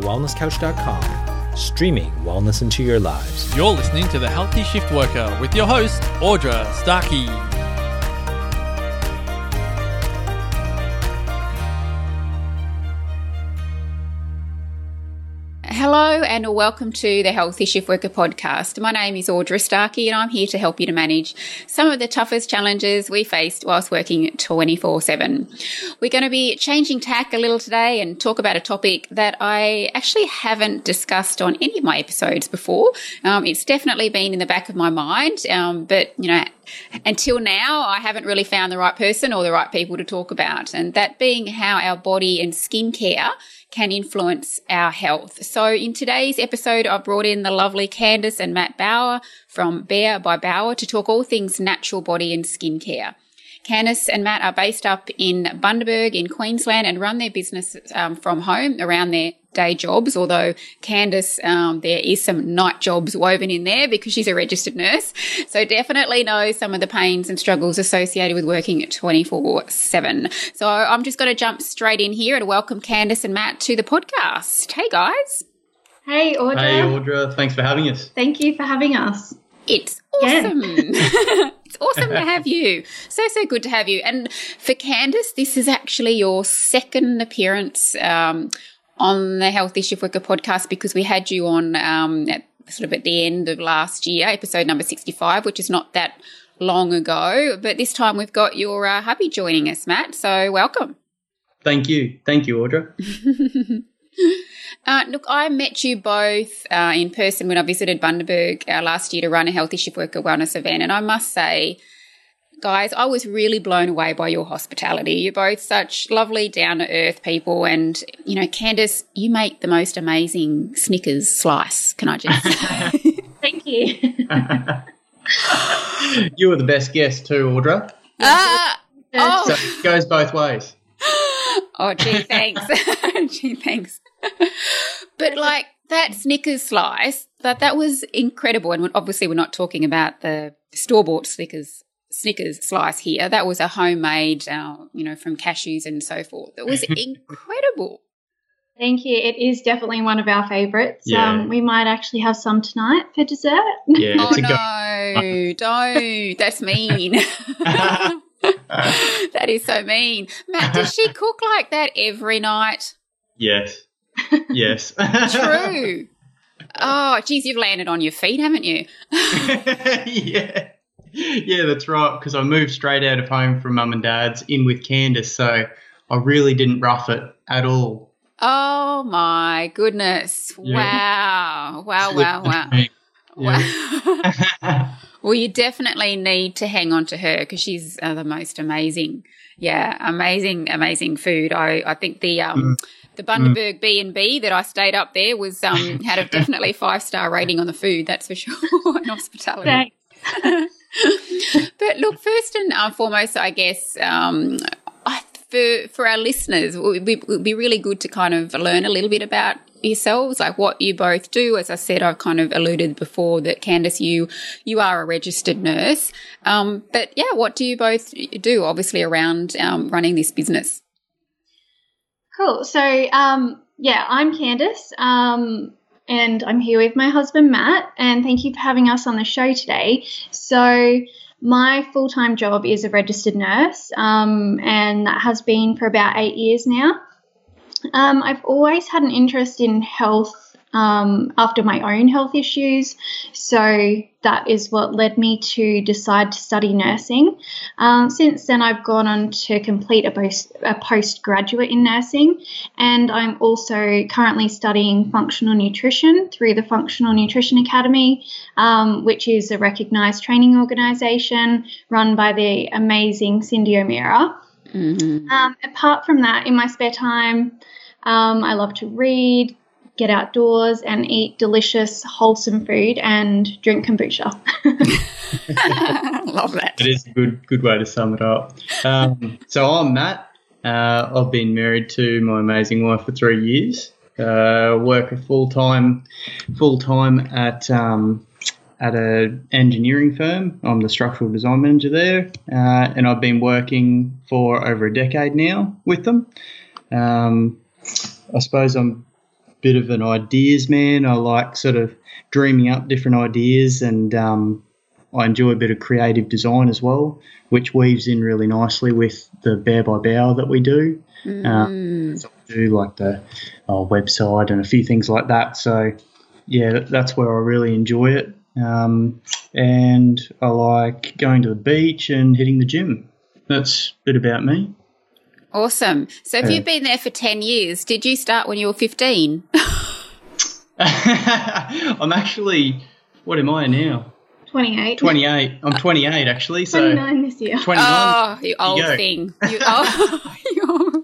thewellnesscouch.com, streaming wellness into your lives. You're listening to The Healthy Shift Worker with your host, Audra Starkey. Hello and welcome to the Healthy Shift Worker podcast. My name is Audra Starkey and I'm here to help you to manage some of the toughest challenges we faced whilst working 24 7. We're going to be changing tack a little today and talk about a topic that I actually haven't discussed on any of my episodes before. Um, it's definitely been in the back of my mind, um, but you know, until now, I haven't really found the right person or the right people to talk about, and that being how our body and skincare can influence our health. So in today's episode, I've brought in the lovely Candice and Matt Bauer from Bare by Bauer to talk all things natural body and skincare. Candice and Matt are based up in Bundaberg in Queensland and run their business um, from home around their day jobs. Although Candice, um, there is some night jobs woven in there because she's a registered nurse. So definitely knows some of the pains and struggles associated with working at 24 seven. So I'm just going to jump straight in here and welcome Candice and Matt to the podcast. Hey guys. Hey Audra. Hey Audra, thanks for having us. Thank you for having us. It's awesome. it's awesome to have you. So, so good to have you. And for Candice, this is actually your second appearance um, on the Healthy Shift Worker podcast because we had you on um, at, sort of at the end of last year, episode number 65, which is not that long ago. But this time we've got your uh, hubby joining us, Matt. So, welcome. Thank you. Thank you, Audra. Uh, look, I met you both uh, in person when I visited Bundaberg uh, last year to run a Healthy Shift Worker Wellness event. And I must say, guys, I was really blown away by your hospitality. You're both such lovely, down to earth people. And, you know, Candice, you make the most amazing Snickers slice. Can I just say? Thank you. you were the best guest too, Audra. Ah! oh. So it goes both ways. Oh, gee, thanks. gee, thanks. but like that Snickers slice, that that was incredible. And obviously, we're not talking about the store bought Snickers Snickers slice here. That was a homemade, uh, you know, from cashews and so forth. It was incredible. Thank you. It is definitely one of our favourites. Yeah. Um, we might actually have some tonight for dessert. Yeah, Oh it's no, don't. That's mean. that is so mean. Matt, does she cook like that every night? yes. Yes. True. Oh, geez, you've landed on your feet, haven't you? yeah. Yeah, that's right. Because I moved straight out of home from mum and dad's in with Candice, so I really didn't rough it at all. Oh my goodness. Yeah. Wow. Wow, wow, wow. Yeah. Wow. well, you definitely need to hang on to her because she's uh, the most amazing, yeah, amazing, amazing food. I, I think the um, the Bundaberg B and B that I stayed up there was um, had a definitely five star rating on the food. That's for sure. and hospitality. Thanks. but look, first and uh, foremost, I guess um, for for our listeners, it would, be, it would be really good to kind of learn a little bit about yourselves, like what you both do. As I said, I've kind of alluded before that Candice, you you are a registered nurse, um, but yeah, what do you both do? Obviously, around um, running this business. Cool. So, um, yeah, I'm Candice, um, and I'm here with my husband Matt. And thank you for having us on the show today. So, my full time job is a registered nurse, um, and that has been for about eight years now. Um, I've always had an interest in health um, after my own health issues, so that is what led me to decide to study nursing. Um, since then, I've gone on to complete a, post, a postgraduate in nursing, and I'm also currently studying functional nutrition through the Functional Nutrition Academy, um, which is a recognised training organisation run by the amazing Cindy O'Meara. Mm-hmm. Um, apart from that, in my spare time, um, I love to read, get outdoors, and eat delicious, wholesome food and drink kombucha. Love that. It is a good good way to sum it up. Um, so I'm Matt. Uh, I've been married to my amazing wife for three years. Uh, work a full time full time at um, at a engineering firm. I'm the structural design manager there, uh, and I've been working for over a decade now with them. Um, I suppose I'm bit of an ideas man. I like sort of dreaming up different ideas, and um, I enjoy a bit of creative design as well, which weaves in really nicely with the Bare by Bauer that we do. Mm. So I do like the uh, website and a few things like that. So yeah, that's where I really enjoy it. Um, and I like going to the beach and hitting the gym. That's a bit about me. Awesome. So, if Yeah. you've been there for 10 years, did you start when you were 15? I'm actually, what am I now? 28. 28. I'm 28 actually. So 29 this year. 29. Oh, you old go. thing. You oh, you old.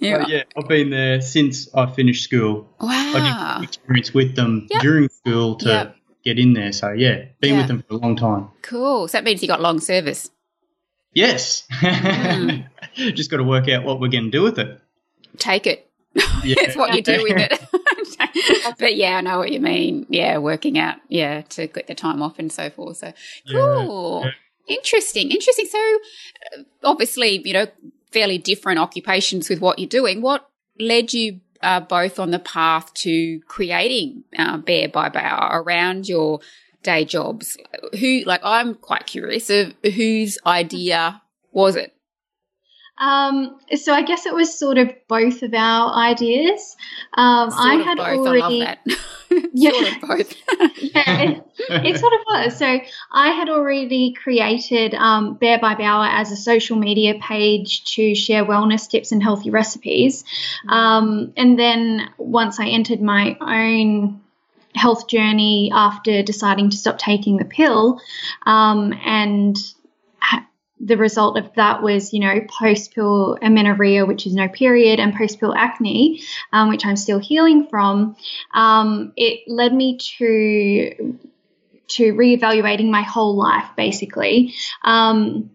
You- But yeah, I've been there since I finished school. I Wow. did experience with them Yep. during school to Yep. get in there. So yeah, been Yeah. with them for a long time. Cool. So that means you got long service. Yes. Hmm. Just got to work out what we're going to do with it. Take it. Yeah. It's what you do with it. but yeah, I know what you mean. Yeah, working out. Yeah, to get the time off and so forth. So cool. yeah. Interesting. Interesting. So uh, obviously, you know, fairly different occupations with what you're doing. What led you uh, both on the path to creating uh, Bare by Bauer around your day jobs? Who, like, I'm quite curious of whose idea was it? Um, so I guess it was sort of both of our ideas. Um, Sort I had already. I love that. Yeah. sort of both. yeah, it, it sort of was. So I had already created um, Bare by Bauer as a social media page to share wellness tips and healthy recipes. Um, and then once I entered my own health journey after deciding to stop taking the pill, um, and the result of that was, you know, post pill amenorrhea, which is no period, and post pill acne, um, which I'm still healing from. Um, it led me to to reevaluating my whole life, basically. Um,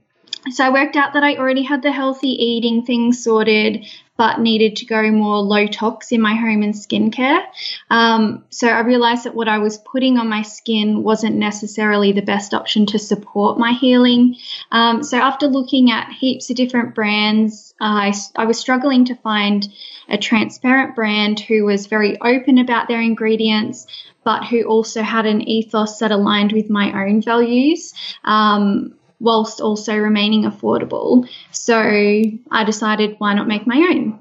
so I worked out that I already had the healthy eating thing sorted, but needed to go more low tox in my home and skincare. Um, so I realized that what I was putting on my skin wasn't necessarily the best option to support my healing. Um, so after looking at heaps of different brands, I, I was struggling to find a transparent brand who was very open about their ingredients, but who also had an ethos that aligned with my own values. Um, whilst also remaining affordable. So I decided why not make my own?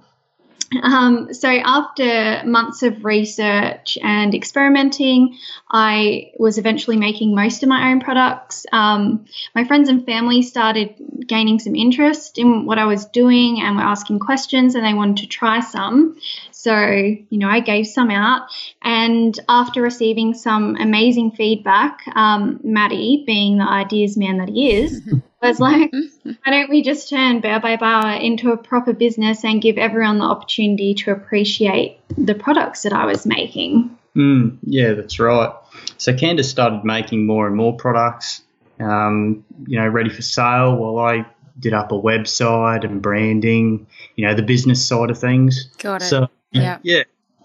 Um, so after months of research and experimenting, I was eventually making most of my own products. Um, my friends and family started gaining some interest in what I was doing and were asking questions, and they wanted to try some. So, you know, I gave some out. And after receiving some amazing feedback, um, Maddie, being the ideas man that he is, was like, why don't we just turn Bare by Bauer into a proper business and give everyone the opportunity to appreciate the products that I was making? Mm, yeah, that's right. So Candice started making more and more products, um, you know, ready for sale while I did up a website and branding, you know, the business side of things. Got it. So Yeah. yeah,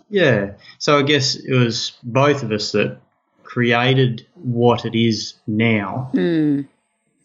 yeah. So I guess it was both of us that created what it is now Mm,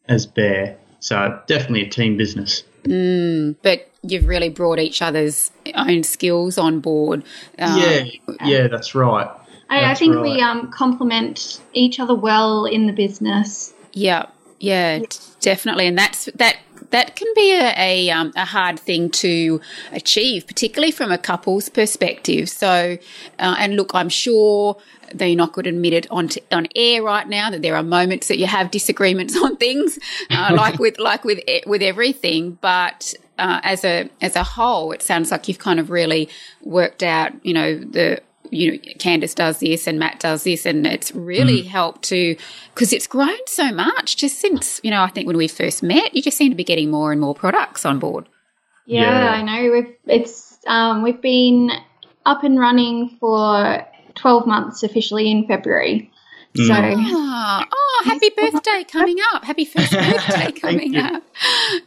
as Bare. So definitely a team business. mm, but you've really brought each other's own skills on board. Um, yeah, yeah, that's right. I, I think right. we um, complement each other well in the business. Yeah, yeah, d- definitely, and that's that. That can be a a, um, a hard thing to achieve, particularly from a couple's perspective. So, uh, and look, I'm sure that you're not going to admit it on t- on air right now that there are moments that you have disagreements on things, uh, like with like with with everything. But uh, as a as a whole, it sounds like you've kind of really worked out, you know, the you know, Candice does this and Matt does this, and it's really helped to because it's grown so much just since you know I think when we first met, you just seem to be getting more and more products on board. Yeah, Yeah. I know. We've it's um, we've been up and running for twelve months officially in February. So Ah, oh, happy birthday coming up! Happy first birthday coming up.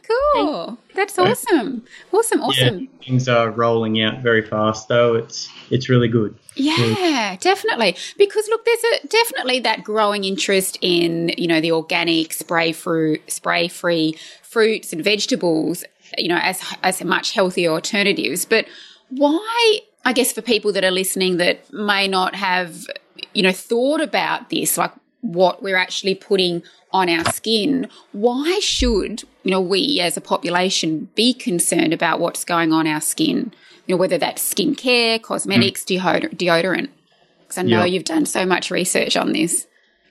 Cool, that's awesome, awesome, awesome. Yeah, things are rolling out very fast though. It's it's really good. Yeah, definitely. Because look, there's a definitely that growing interest in you know the organic spray fruit, spray free fruits and vegetables. You know, as as much healthier alternatives. But why I guess for people that are listening that may not have, you know, thought about this, like what we're actually putting on our skin, why should, you know, we as a population be concerned about what's going on our skin? You know, whether that's skincare, cosmetics, mm. deodorant. Because I know yep. you've done so much research on this.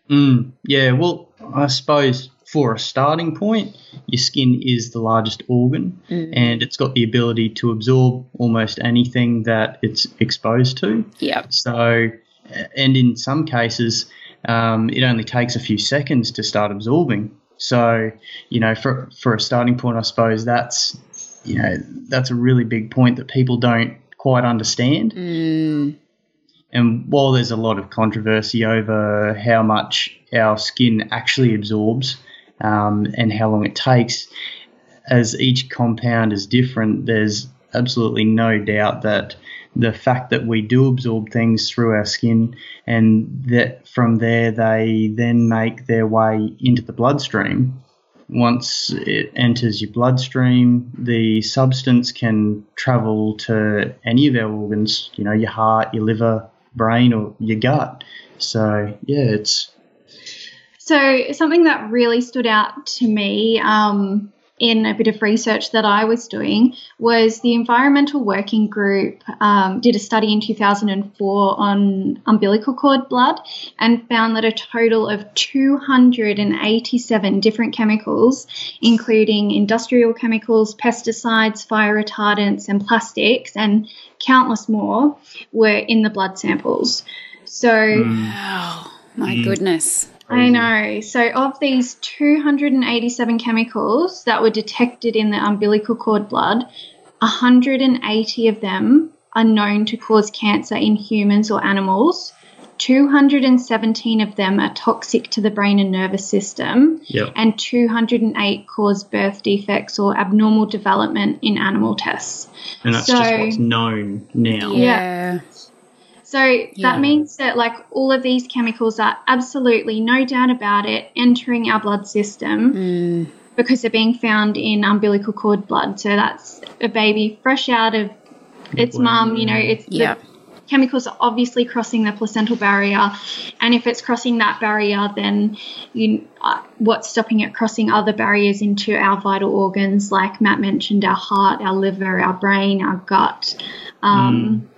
Mm, yeah, well, I suppose for a starting point, your skin is the largest organ mm. and it's got the ability to absorb almost anything that it's exposed to. Yeah. So, and in some cases, um, it only takes a few seconds to start absorbing. So, you know, for for a starting point, I suppose that's you know that's a really big point that people don't quite understand. Mm. And while there's a lot of controversy over how much our skin actually absorbs, um, and how long it takes. As each compound is different, there's absolutely no doubt that the fact that we do absorb things through our skin and that from there they then make their way into the bloodstream. Once it enters your bloodstream, the substance can travel to any of our organs, you know, your heart, your liver, brain, or your gut. So, yeah, it's so, something that really stood out to me um, in a bit of research that I was doing was the Environmental Working Group um, did a study in 2004 on umbilical cord blood and found that a total of 287 different chemicals, including industrial chemicals, pesticides, fire retardants, and plastics, and countless more, were in the blood samples. So, wow, my mm. goodness. I know. So, of these 287 chemicals that were detected in the umbilical cord blood, 180 of them are known to cause cancer in humans or animals. 217 of them are toxic to the brain and nervous system, yep. and 208 cause birth defects or abnormal development in animal tests. And that's so, just what's known now. Yeah. So yeah. that means that like all of these chemicals are absolutely no doubt about it entering our blood system mm. because they're being found in umbilical cord blood. So that's a baby fresh out of its mum, you know, it's yeah. the chemicals are obviously crossing the placental barrier and if it's crossing that barrier then you uh, what's stopping it crossing other barriers into our vital organs like Matt mentioned our heart, our liver, our brain, our gut. Um, mm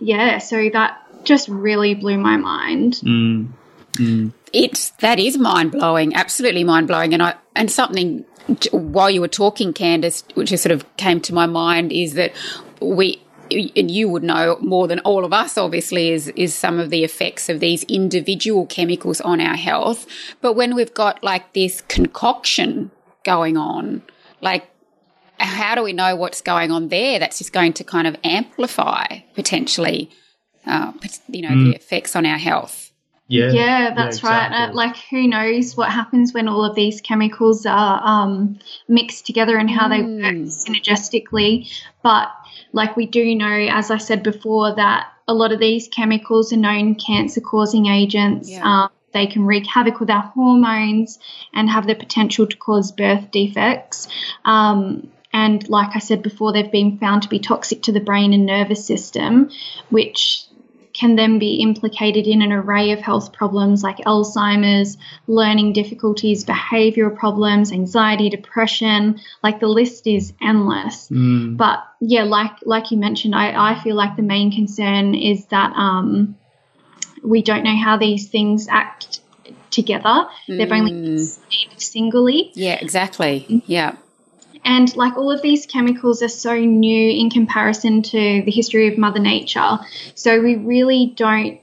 yeah, so that just really blew my mind. Mm. Mm. It that is mind blowing, absolutely mind blowing, and I and something while you were talking, Candice, which just sort of came to my mind is that we and you would know more than all of us obviously is is some of the effects of these individual chemicals on our health but when we've got like this concoction going on like how do we know what's going on there? That's just going to kind of amplify potentially, uh, you know, mm. the effects on our health. Yeah, yeah, that's yeah, exactly. right. Uh, like, who knows what happens when all of these chemicals are um, mixed together and how mm. they work synergistically. But like we do know, as I said before, that a lot of these chemicals are known cancer-causing agents. Yeah. Um, they can wreak havoc with our hormones and have the potential to cause birth defects. Um, and like I said before, they've been found to be toxic to the brain and nervous system, which can then be implicated in an array of health problems like Alzheimer's, learning difficulties, behavioral problems, anxiety, depression. Like the list is endless. Mm. But yeah, like like you mentioned, I, I feel like the main concern is that um, we don't know how these things act together. Mm. They've only been studied singly. Yeah, exactly. Yeah. And like all of these chemicals are so new in comparison to the history of Mother Nature. So we really don't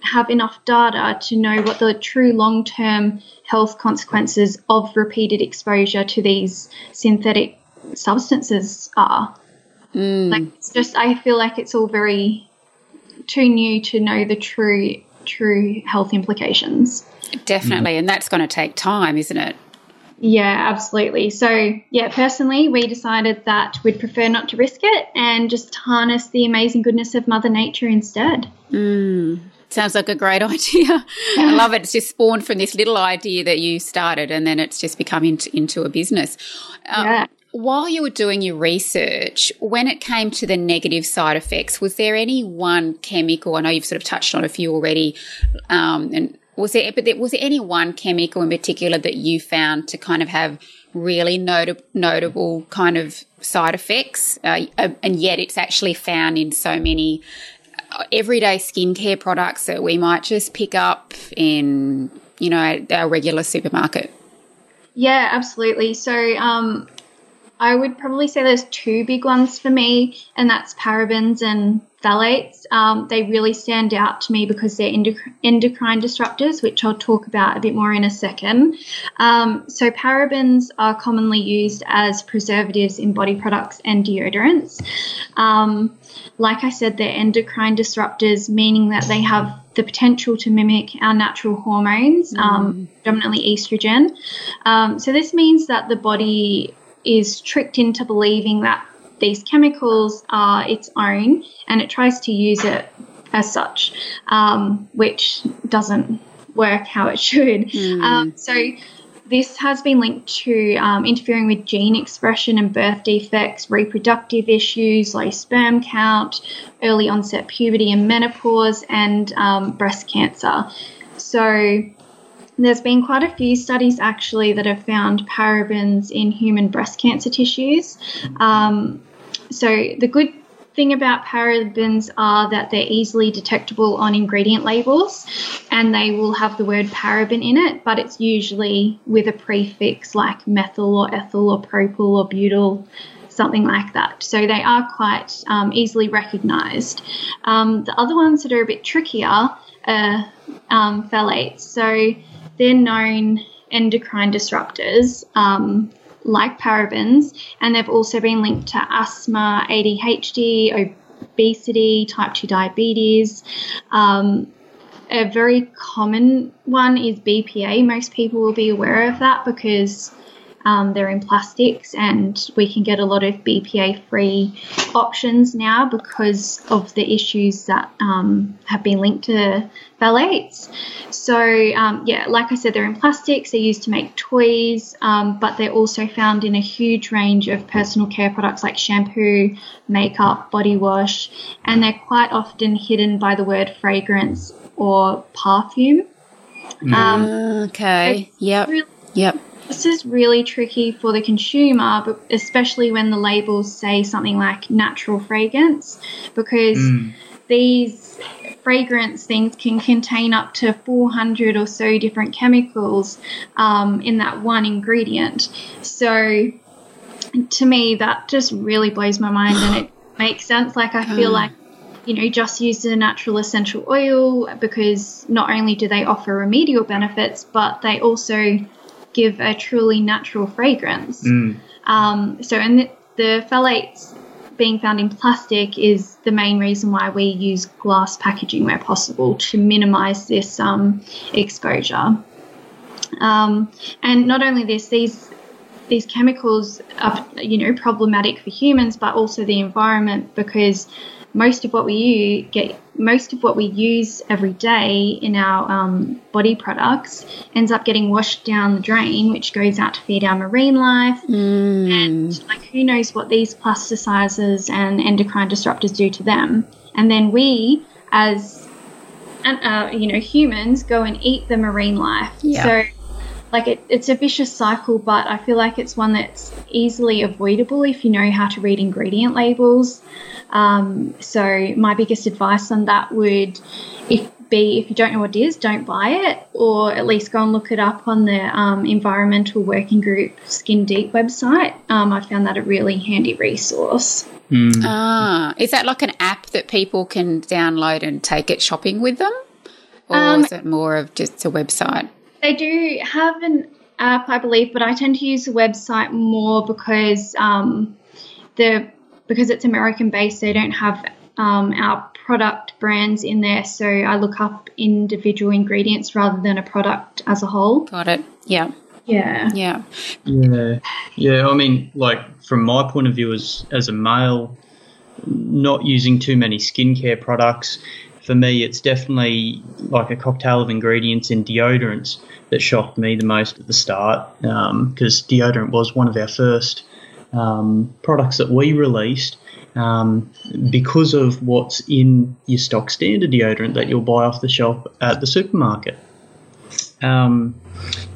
have enough data to know what the true long term health consequences of repeated exposure to these synthetic substances are. Mm. Like it's just I feel like it's all very too new to know the true true health implications. Definitely, mm. and that's going to take time, isn't it? Yeah, absolutely. So, yeah, personally, we decided that we'd prefer not to risk it and just harness the amazing goodness of Mother Nature instead. Mm, sounds like a great idea. I love it. It's just spawned from this little idea that you started and then it's just become into, into a business. Um, yeah. while you were doing your research, when it came to the negative side effects, was there any one chemical? I know you've sort of touched on a few already, um, and was there, but there, was there any one chemical in particular that you found to kind of have really notable, notable kind of side effects? Uh, uh, and yet it's actually found in so many uh, everyday skincare products that we might just pick up in, you know, our regular supermarket. Yeah, absolutely. So, um, I would probably say there's two big ones for me, and that's parabens and phthalates. Um, they really stand out to me because they're endocrine disruptors, which I'll talk about a bit more in a second. Um, so, parabens are commonly used as preservatives in body products and deodorants. Um, like I said, they're endocrine disruptors, meaning that they have the potential to mimic our natural hormones, mm. predominantly estrogen. Um, so, this means that the body is tricked into believing that these chemicals are its own and it tries to use it as such, um, which doesn't work how it should. Mm. Um, so, this has been linked to um, interfering with gene expression and birth defects, reproductive issues, low sperm count, early onset puberty and menopause, and um, breast cancer. So, there's been quite a few studies actually that have found parabens in human breast cancer tissues. Um, so the good thing about parabens are that they're easily detectable on ingredient labels and they will have the word paraben in it, but it's usually with a prefix like methyl or ethyl or propyl or butyl, something like that. So they are quite um, easily recognized. Um, the other ones that are a bit trickier are um, phthalates. So they're known endocrine disruptors um, like parabens, and they've also been linked to asthma, ADHD, obesity, type 2 diabetes. Um, a very common one is BPA. Most people will be aware of that because um, they're in plastics, and we can get a lot of BPA free options now because of the issues that um, have been linked to phthalates. So, um, yeah, like I said, they're in plastics, they're used to make toys, um, but they're also found in a huge range of personal care products like shampoo, makeup, body wash, and they're quite often hidden by the word fragrance or perfume. Mm. okay. Yep. Really, yep this is really tricky for the consumer, but especially when the labels say something like natural fragrance, because mm. these fragrance things can contain up to 400 or so different chemicals um, in that one ingredient. So, to me, that just really blows my mind, and it makes sense. Like, I feel mm. like you know, just use a natural essential oil because not only do they offer remedial benefits, but they also give a truly natural fragrance. Mm. Um, so, and the, the phthalates being found in plastic is the main reason why we use glass packaging where possible to minimize this um, exposure. Um, and not only this, these these chemicals are you know problematic for humans, but also the environment because most of what we get, most of what we use every day in our um, body products ends up getting washed down the drain, which goes out to feed our marine life. Mm. And like, who knows what these plasticizers and endocrine disruptors do to them? And then we, as uh, you know, humans, go and eat the marine life. Yeah. So like it, it's a vicious cycle, but I feel like it's one that's easily avoidable if you know how to read ingredient labels. Um, so my biggest advice on that would if be if you don't know what it is, don't buy it, or at least go and look it up on the um, Environmental Working Group Skin Deep website. Um, I found that a really handy resource. Mm. Ah, is that like an app that people can download and take it shopping with them, or um, is it more of just a website? They do have an app, I believe, but I tend to use the website more because um, the because it's American based. They don't have um, our product brands in there, so I look up individual ingredients rather than a product as a whole. Got it. Yeah. Yeah. Yeah. Yeah. Yeah. I mean, like from my point of view as as a male, not using too many skincare products for me, it's definitely like a cocktail of ingredients in deodorants that shocked me the most at the start because um, deodorant was one of our first um, products that we released um, because of what's in your stock standard deodorant that you'll buy off the shelf at the supermarket. Um,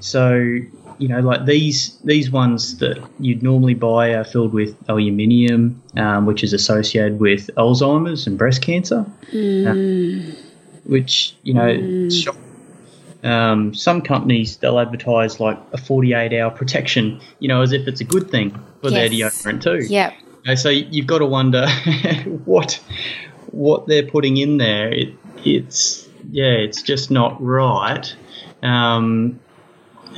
so you know, like these these ones that you'd normally buy are filled with aluminium, um, which is associated with Alzheimer's and breast cancer, uh, which you know. shock- Um, some companies they'll advertise like a 48 hour protection, you know, as if it's a good thing for their deodorant too. Yep. Uh, So you've got to wonder what what they're putting in there. It, it's yeah, it's just not right. Um,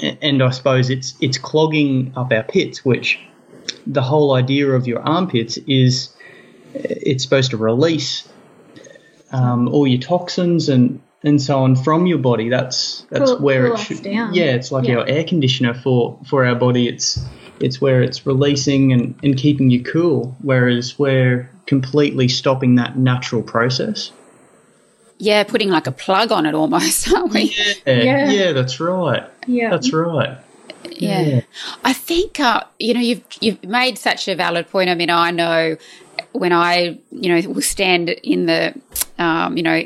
and I suppose it's it's clogging up our pits, which the whole idea of your armpits is uh, it's supposed to release um, all your toxins and and so on from your body. That's that's Cool- where cool it should. down. Yeah, it's like Yeah. our air conditioner for for our body. It's it's where it's releasing and, and keeping you cool, whereas we're completely stopping that natural process. Yeah, putting like a plug on it almost, aren't we? Yeah, Yeah. yeah, that's right. Yeah. That's right. Yeah. Yeah. I think uh, you know you've you've made such a valid point. I mean, I know when I you know will stand in the um, you know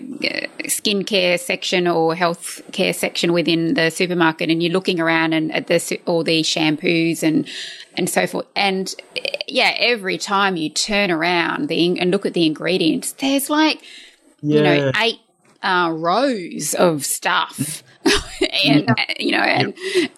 skincare section or health care section within the supermarket, and you're looking around and at the all the shampoos and and so forth, and yeah, every time you turn around the and look at the ingredients, there's like Yeah. you know eight uh, rows of stuff. and uh, you know, and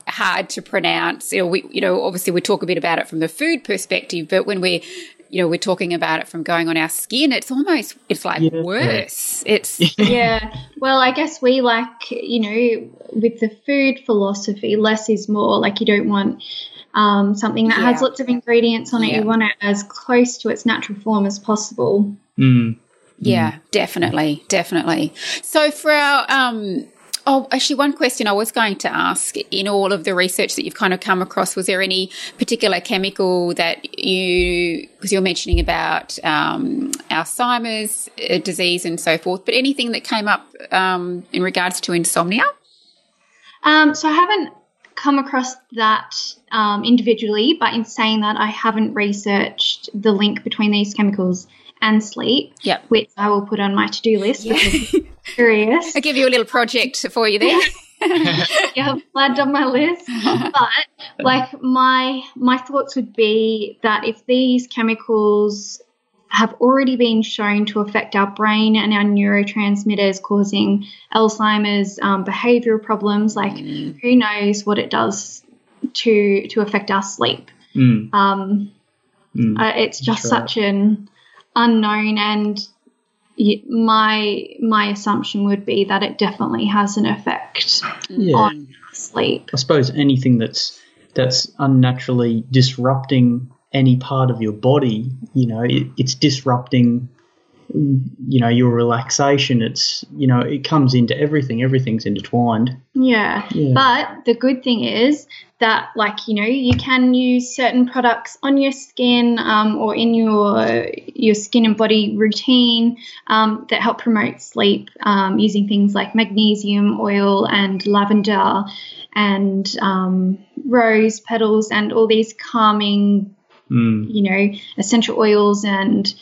hard to pronounce. You know, we, you know, obviously we talk a bit about it from the food perspective, but when we, you know, we're talking about it from going on our skin, it's almost, it's like Yeah. worse. It's yeah. Well, I guess we like, you know, with the food philosophy, less is more. Like, you don't want um, something that has lots of ingredients on it. Yeah. You want it as close to its natural form as possible. Mm. Yeah, definitely, definitely. So for our um Oh, actually, one question I was going to ask in all of the research that you've kind of come across, was there any particular chemical that you, because you're mentioning about um, Alzheimer's uh, disease and so forth, but anything that came up um, in regards to insomnia? Um, so I haven't come across that um, individually, but in saying that, I haven't researched the link between these chemicals and sleep, Yep. which I will put on my to-do list. because I'm curious. I'll give you a little project for you there. yeah, I've flagged on my list. But like my my thoughts would be that if these chemicals have already been shown to affect our brain and our neurotransmitters, causing Alzheimer's, um, behavioural problems, like who knows what it does to to affect our sleep. Mm. Um, Mm. uh, it's just right. such an unknown and my my assumption would be that it definitely has an effect Yeah. on sleep. I suppose anything that's that's unnaturally disrupting any part of your body, you know, it, it's disrupting, you know, your relaxation. It's you know, it comes into everything. Everything's intertwined. Yeah. Yeah. But the good thing is that, like, you know, you can use certain products on your skin um, or in your your skin and body routine um, that help promote sleep um, using things like magnesium oil and lavender and um, rose petals and all these calming, Mm. you know, essential oils and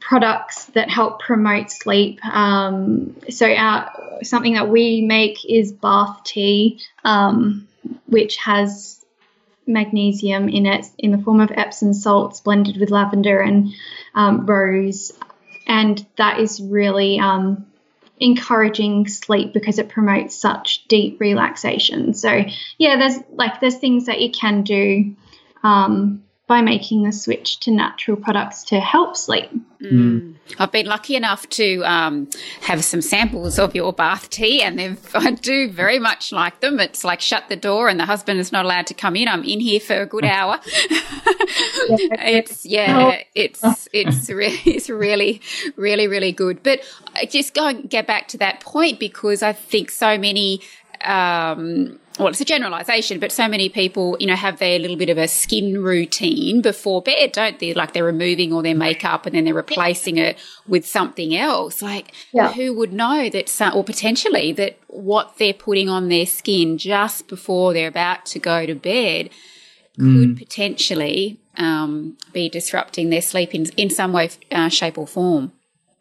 products that help promote sleep. Um, so our something that we make is bath tea, um, which has magnesium in it in the form of Epsom salts blended with lavender and um, rose, and that is really um, encouraging sleep because it promotes such deep relaxation. So yeah, there's like there's things that you can do. Um, by making the switch to natural products to help sleep. I've been lucky enough to um, have some samples of your bath tea, and I do very much like them. It's like shut the door, and the husband is not allowed to come in. I'm in here for a good hour. it's yeah, it's it's really it's really really really good. But I just go and get back to that point because I think so many. Um, well, it's a generalization, but so many people, you know, have their little bit of a skin routine before bed, don't they? Like they're removing all their makeup and then they're replacing it with something else. Like, Yeah. who would know that, some, or potentially that what they're putting on their skin just before they're about to go to bed could potentially um, be disrupting their sleep in, in some way, uh, shape, or form.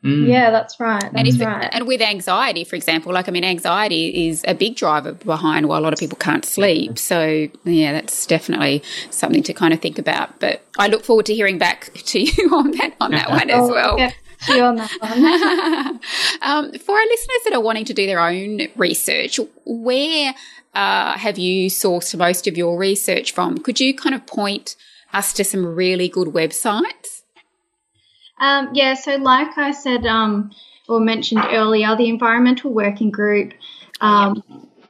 Mm. Yeah, that's right. And, That's if, right. and with anxiety, for example, like I mean, anxiety is a big driver behind why a lot of people can't sleep. So yeah, that's definitely something to kind of think about. But I look forward to hearing back to you on that on that one as Oh, well. yeah, you on that one. um, for our listeners that are wanting to do their own research, where uh, have you sourced most of your research from? Could you kind of point us to some really good websites? Um, yeah, so like I said, um, or mentioned earlier, the Environmental Working Group um,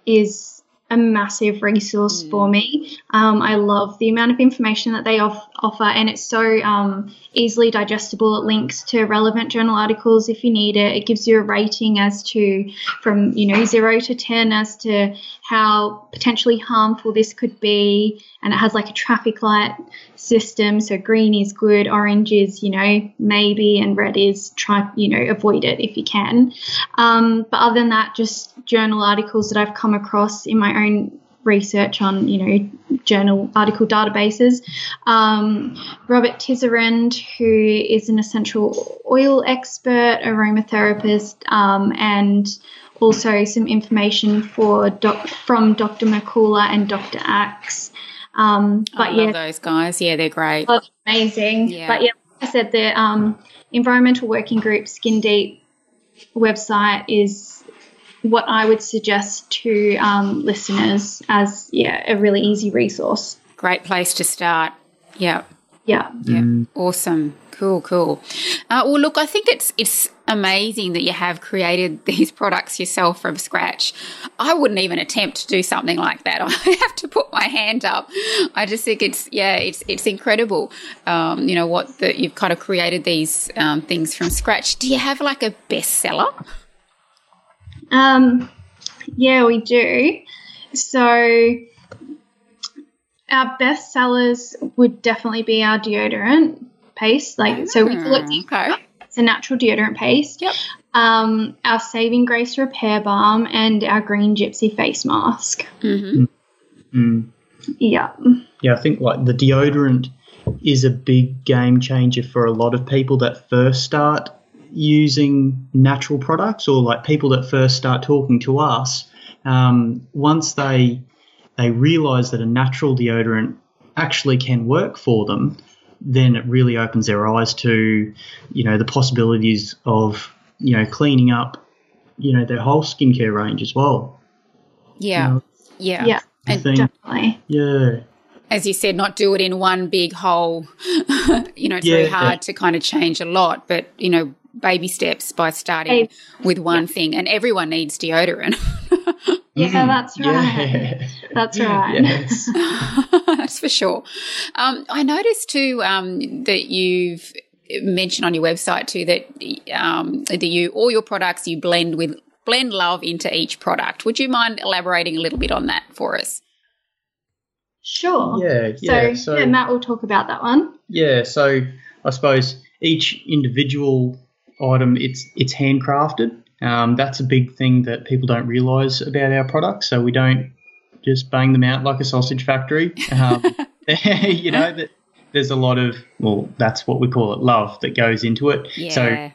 is a massive resource for me. Um, I love the amount of information that they off- offer, and it's so um, easily digestible. It links to relevant journal articles if you need it. It gives you a rating as to from you know zero to ten as to how potentially harmful this could be, and it has like a traffic light system. So green is good, orange is you know maybe, and red is try you know avoid it if you can. Um, but other than that, just journal articles that I've come across in my own research on you know journal article databases. Um, Robert Tisserand, who is an essential oil expert, aromatherapist, um, and also some information for doc- from Dr. McCullough and Dr. Axe. Um, but I yeah, those guys. Yeah, they're great. Oh, amazing. Yeah. But yeah, like I said, the um, Environmental Working Group Skin Deep website is what I would suggest to um, listeners as yeah a really easy resource. Great place to start. Yeah. Yeah. Yeah. Awesome. Cool, cool. Uh, well, look, I think it's it's amazing that you have created these products yourself from scratch. I wouldn't even attempt to do something like that. I have to put my hand up. I just think it's yeah, it's it's incredible. Um, you know what that you've kind of created these um, things from scratch. Do you have like a bestseller? Um, yeah, we do. So our best sellers would definitely be our deodorant paste. Like so, we call it Mm, okay. it's a natural deodorant paste. Yep. Um, our Saving Grace Repair Balm and our Green Gypsy face mask. hmm Mm. Yeah. Yeah, I think like the deodorant is a big game changer for a lot of people that first start using natural products or like people that first start talking to us. Um, once they they realize that a natural deodorant actually can work for them, then it really opens their eyes to, you know, the possibilities of, you know, cleaning up, you know, their whole skincare range as well. Yeah. You know, Yeah. Yeah. And thing. Definitely. yeah. as you said, not do it in one big hole. you know, it's very Yeah. hard to kind of change a lot, but you know, baby steps by starting Baby- with one thing. And everyone needs deodorant. Yeah, Mm, that's right. Yeah. That's right. Yes. That's for sure. Um, I noticed too um, that you've mentioned on your website too that um, that you all your products you blend with blend love into each product. Would you mind elaborating a little bit on that for us? Sure. Yeah, So, yeah. So, yeah, Matt will talk about that one. yeah, so I suppose each individual item it's it's handcrafted. Um, that's a big thing that people don't realise about our products. So we don't just bang them out like a sausage factory. Um, you know that there's a lot of well, that's what we call it, love that goes into it. Yeah. So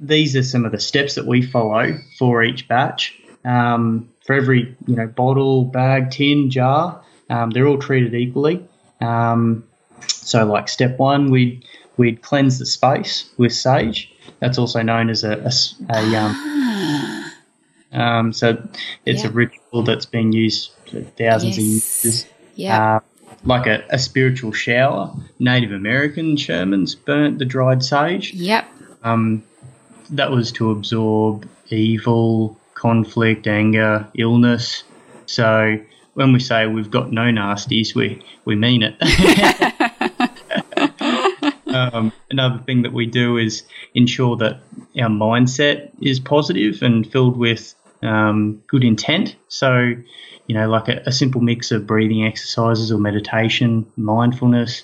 these are some of the steps that we follow for each batch. Um, for every you know bottle, bag, tin, jar, um, they're all treated equally. Um, so, like step one, we'd we'd cleanse the space with sage. That's also known as a um, um, so it's a ritual that's been used for thousands of Yes. years. yeah. Uh, like a, a spiritual shower. Native American shamans burnt the dried sage. yep. Um, that was to absorb evil, conflict, anger, illness. So when we say we've got no nasties, we, we mean it. um, another thing that we do is ensure that our mindset is positive and filled with um, good intent. So, you know, like a, a simple mix of breathing exercises or meditation, mindfulness.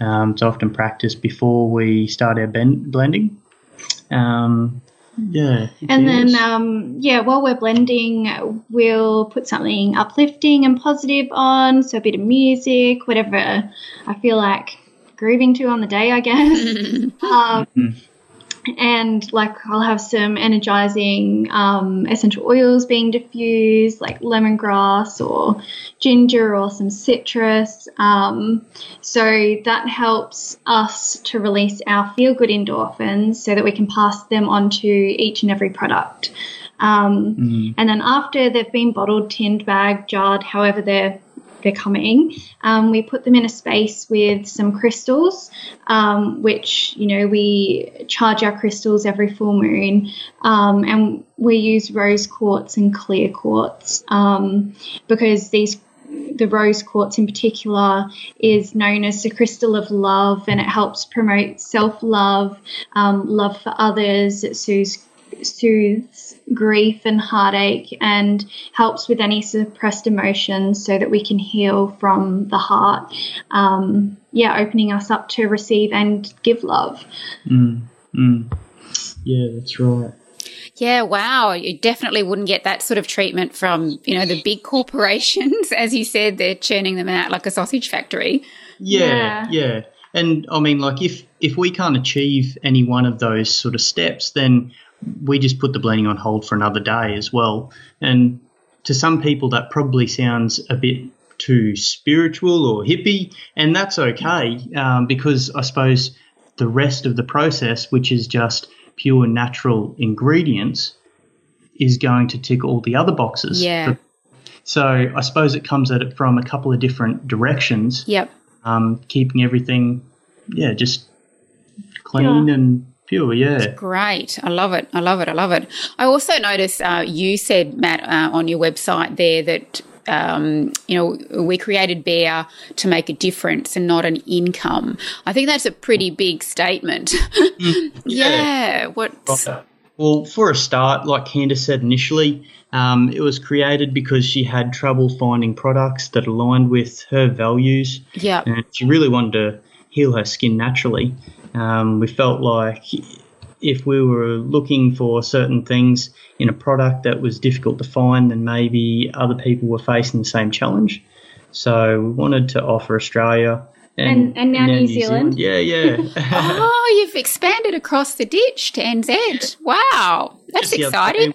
Um, it's often practiced before we start our ben- blending. Um, yeah. And then, um, yeah, while we're blending, we'll put something uplifting and positive on. So a bit of music, whatever I feel like grooving to on the day, I guess. um, and like I'll have some energizing um, essential oils being diffused, like lemongrass or ginger or some citrus. Um, so that helps us to release our feel good endorphins so that we can pass them on to each and every product. Um, mm. And then after they've been bottled, tinned, bagged, jarred, however they're they're coming. Um, we put them in a space with some crystals, um, which you know we charge our crystals every full moon, um, and we use rose quartz and clear quartz um, because these the rose quartz in particular is known as the crystal of love and it helps promote self love, um, love for others. It soothes soothes grief and heartache and helps with any suppressed emotions so that we can heal from the heart. Um, yeah, opening us up to receive and give love. Mm, mm. Yeah, that's right. Yeah, wow. You definitely wouldn't get that sort of treatment from, you know, the big corporations. As you said, they're churning them out like a sausage factory. Yeah, yeah. yeah. And I mean, like, if, if we can't achieve any one of those sort of steps, then we just put the blending on hold for another day as well. And to some people, that probably sounds a bit too spiritual or hippie, and that's okay um, because I suppose the rest of the process, which is just pure natural ingredients, is going to tick all the other boxes. Yeah. So I suppose it comes at it from a couple of different directions. Yep. Um, keeping everything, yeah, just clean yeah. and pure, yeah. great. I love it. I love it. I love it. I also noticed uh, you said, Matt, uh, on your website there that. Um, you know, we created Bare to make a difference and not an income. I think that's a pretty big statement. Mm, yeah. yeah. What? Well, for a start, like Candice said initially, um, it was created because she had trouble finding products that aligned with her values. Yeah. And she really wanted to heal her skin naturally. Um, we felt like if we were looking for certain things in a product that was difficult to find, then maybe other people were facing the same challenge. So we wanted to offer Australia. And, and, and now, now, New, New Zealand. Zealand. Yeah, yeah. oh, you've expanded across the ditch to NZ. Wow, that's exciting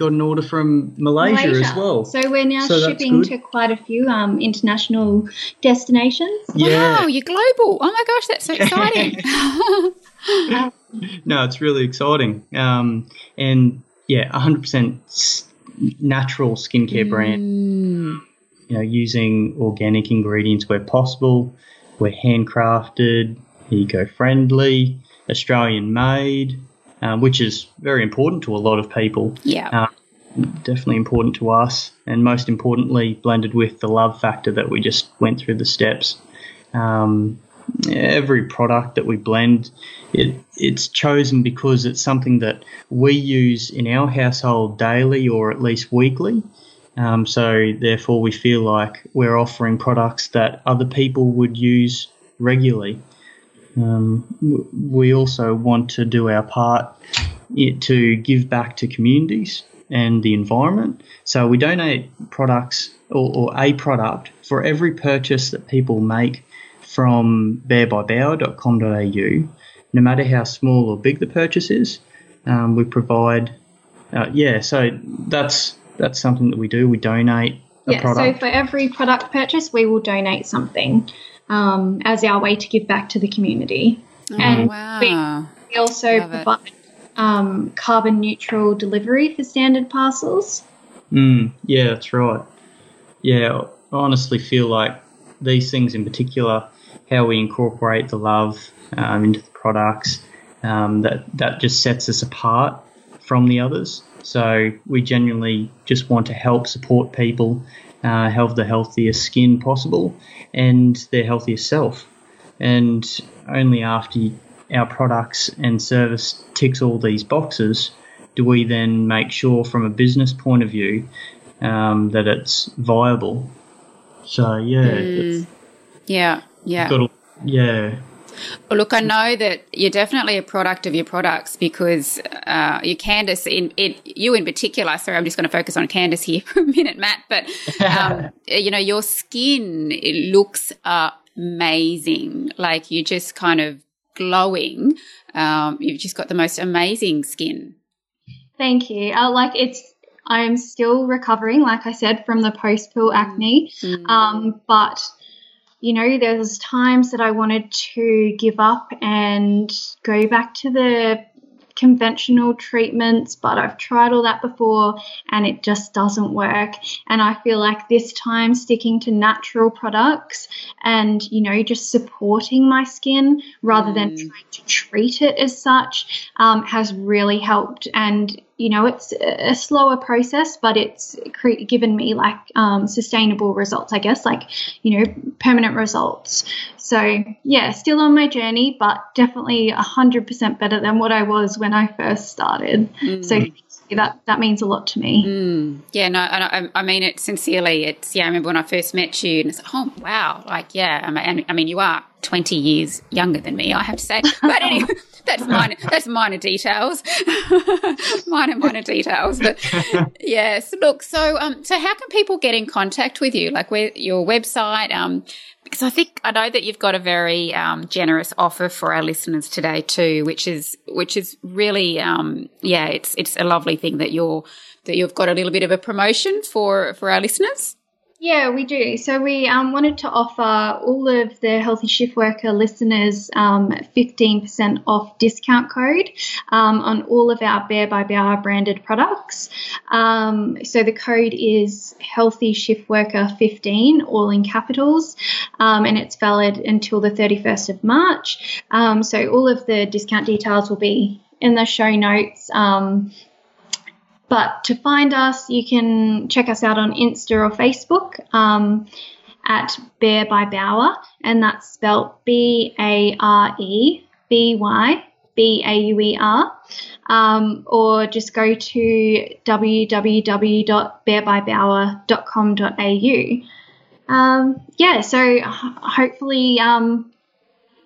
got an order from Malaysia, Malaysia, as well. So we're now so shipping to quite a few um, international destinations. Yeah. Wow, you're global. Oh my gosh, that's so exciting. no, it's really exciting. Um, and yeah, 100% natural skincare mm. brand. You know, using organic ingredients where possible. We're handcrafted, eco friendly, Australian made um, which is very important to a lot of people. Yeah. Uh, definitely important to us, and most importantly, blended with the love factor that we just went through the steps. Um, every product that we blend, it, it's chosen because it's something that we use in our household daily or at least weekly. Um, so therefore, we feel like we're offering products that other people would use regularly. Um, we also want to do our part to give back to communities and the environment. So we donate products or, or a product for every purchase that people make from barebybauer.com.au, no matter how small or big the purchase is. Um, we provide, uh, yeah, so that's that's something that we do. We donate yeah, so for every product purchase, we will donate something um, as our way to give back to the community. Oh, and wow. we, we also Love provide um, carbon neutral delivery for standard parcels. Mm, yeah, that's right. Yeah, I honestly feel like these things in particular, how we incorporate the love um, into the products, um, that, that just sets us apart from the others. So we genuinely just want to help support people uh, have the healthiest skin possible and their healthiest self. And only after our products and service ticks all these boxes do we then make sure, from a business point of view, um, that it's viable. So yeah, mm. yeah, yeah, to, yeah. Well, look, I know that you're definitely a product of your products because uh, you Candice in it, you in particular. Sorry, I'm just going to focus on Candice here for a minute, Matt. But um, you know, your skin it looks uh, amazing. Like you're just kind of glowing. Um, you've just got the most amazing skin. Thank you. Uh, like it's, I'm still recovering, like I said, from the post pill acne. Mm. Um, but you know, there's times that I wanted to give up and go back to the conventional treatments, but I've tried all that before and it just doesn't work. And I feel like this time sticking to natural products and, you know, just supporting my skin rather than trying to treat it as such um, has really helped. And you know, it's a slower process, but it's cre- given me like um, sustainable results, I guess, like, you know, permanent results. So, yeah, still on my journey, but definitely 100% better than what I was when I first started. Mm. So, that, that means a lot to me. Mm. Yeah, no, I, I mean it sincerely. It's, yeah, I remember when I first met you and it's like, oh, wow. Like, yeah, I mean, I mean you are 20 years younger than me, I have to say. But anyway. That's minor. That's minor details. minor, minor details. But yes, look. So, um, so how can people get in contact with you? Like, where your website? Um, because I think I know that you've got a very um, generous offer for our listeners today too, which is which is really um, yeah, it's it's a lovely thing that you're that you've got a little bit of a promotion for for our listeners. Yeah, we do. So we um, wanted to offer all of the Healthy Shift Worker listeners um, 15% off discount code um, on all of our Bare by Bauer branded products. Um, so the code is Healthy Shift Worker 15, all in capitals, um, and it's valid until the 31st of March. Um, so all of the discount details will be in the show notes. Um, but to find us, you can check us out on Insta or Facebook um, at Bare by Bauer, and that's spelled B A R E B Y B A U E R. Um, or just go to www.barebybauer.com.au. Um, yeah, so hopefully, um,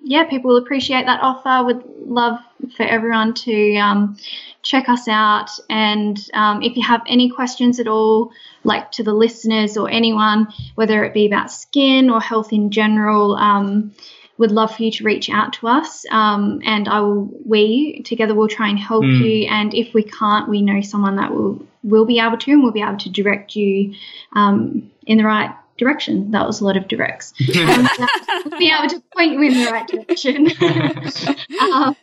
yeah, people will appreciate that offer. Would love for everyone to um, check us out. And um, if you have any questions at all, like to the listeners or anyone, whether it be about skin or health in general, um, would love for you to reach out to us. Um, and I will, we together will try and help Mm. you. And if we can't, we know someone that will will be able to, and we'll be able to direct you um, in the right direction. That was a lot of directs. um, be able to point you in the right direction. um,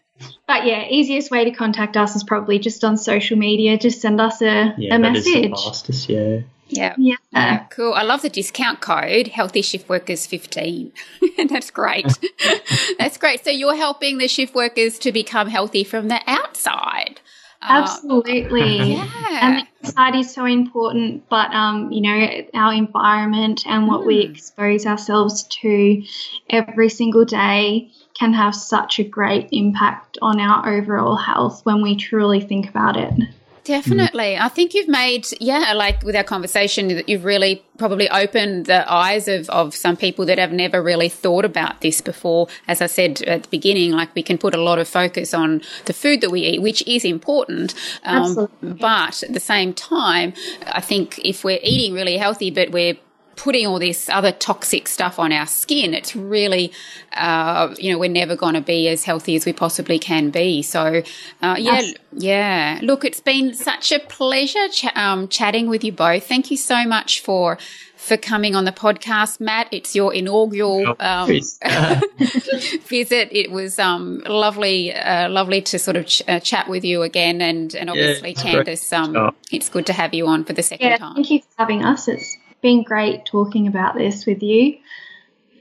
but yeah, easiest way to contact us is probably just on social media. Just send us a, Yeah, a that is the message. fastest, yeah. Yeah. Yeah. Yeah, cool. I love the discount code, Healthy Shift Workers 15. That's great. That's great. So you're helping the shift workers to become healthy from the outside. Uh, Absolutely. yeah. And the inside is so important, but um, you know, our environment and what we Mm. expose ourselves to every single day can have such a great impact on our overall health when we truly think about it. Definitely. I think you've made, yeah, like with our conversation, that you've really probably opened the eyes of, of some people that have never really thought about this before. As I said at the beginning, like we can put a lot of focus on the food that we eat, which is important. Um, Absolutely. but at the same time, I think if we're eating really healthy, but we're putting all this other toxic stuff on our skin, it's really, uh, you know, we're never going to be as healthy as we possibly can be. So, uh, yeah, Yes. yeah. Look, it's been such a pleasure ch- um, chatting with you both. Thank you so much for for coming on the podcast, Matt. It's your inaugural um, visit. It was um, lovely, uh, lovely to sort of ch- uh, chat with you again, and and obviously, it's great. Candice, um, it's good to have you on for the second Yeah, time. thank you for having us. It's been great talking about this with you.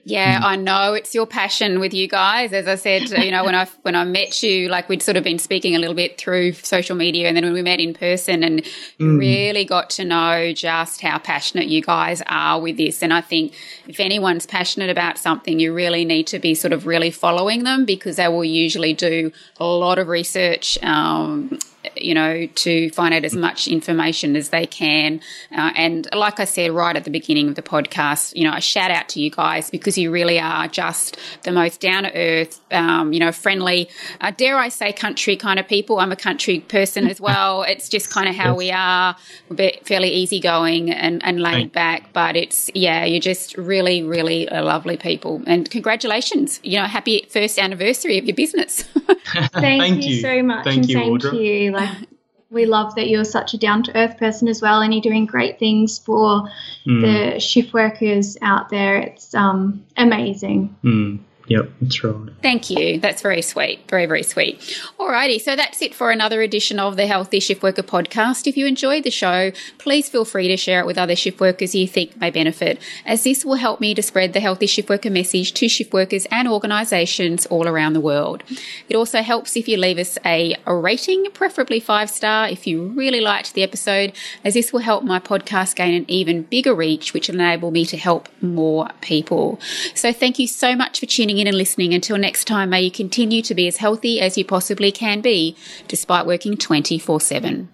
Yeah, I know it's your passion with you guys. As I said, you know, when I when I met you, like we'd sort of been speaking a little bit through social media, and then when we met in person, and really got to know just how passionate you guys are with this. And I think if anyone's passionate about something, you really need to be sort of really following them because they will usually do a lot of research. Um, you know, to find out as much information as they can. Uh, and like I said right at the beginning of the podcast, you know, a shout out to you guys because you really are just the most down to earth, um, you know, friendly, uh, dare I say, country kind of people. I'm a country person as well. It's just kind of how we are, We're fairly easygoing and, and laid back. But it's, yeah, you're just really, really lovely people. And congratulations, you know, happy first anniversary of your business. Thank, Thank you, you. so much, Thank you, same Audra. to you. Like we love that you're such a down to earth person as well, and you're doing great things for Mm, the shift workers out there. It's um, amazing. mm, yep, that's right. Thank you. That's very sweet. Very, very sweet. Alrighty. So that's it for another edition of the Healthy Shift Worker podcast. If you enjoyed the show, please feel free to share it with other shift workers you think may benefit, as this will help me to spread the Healthy Shift Worker message to shift workers and organisations all around the world. It also helps if you leave us a, a rating, preferably five star, if you really liked the episode, as this will help my podcast gain an even bigger reach, which will enable me to help more people. So thank you so much for tuning in and listening. Until next time, may you continue to be as healthy as you possibly can be, despite working 24 7.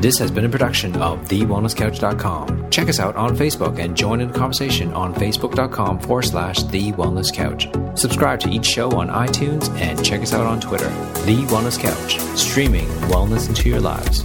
This has been a production of TheWellnessCouch.com. Check us out on Facebook and join in the conversation on Facebook.com forward slash The Wellness Couch. Subscribe to each show on iTunes and check us out on Twitter. The Wellness Couch, streaming wellness into your lives.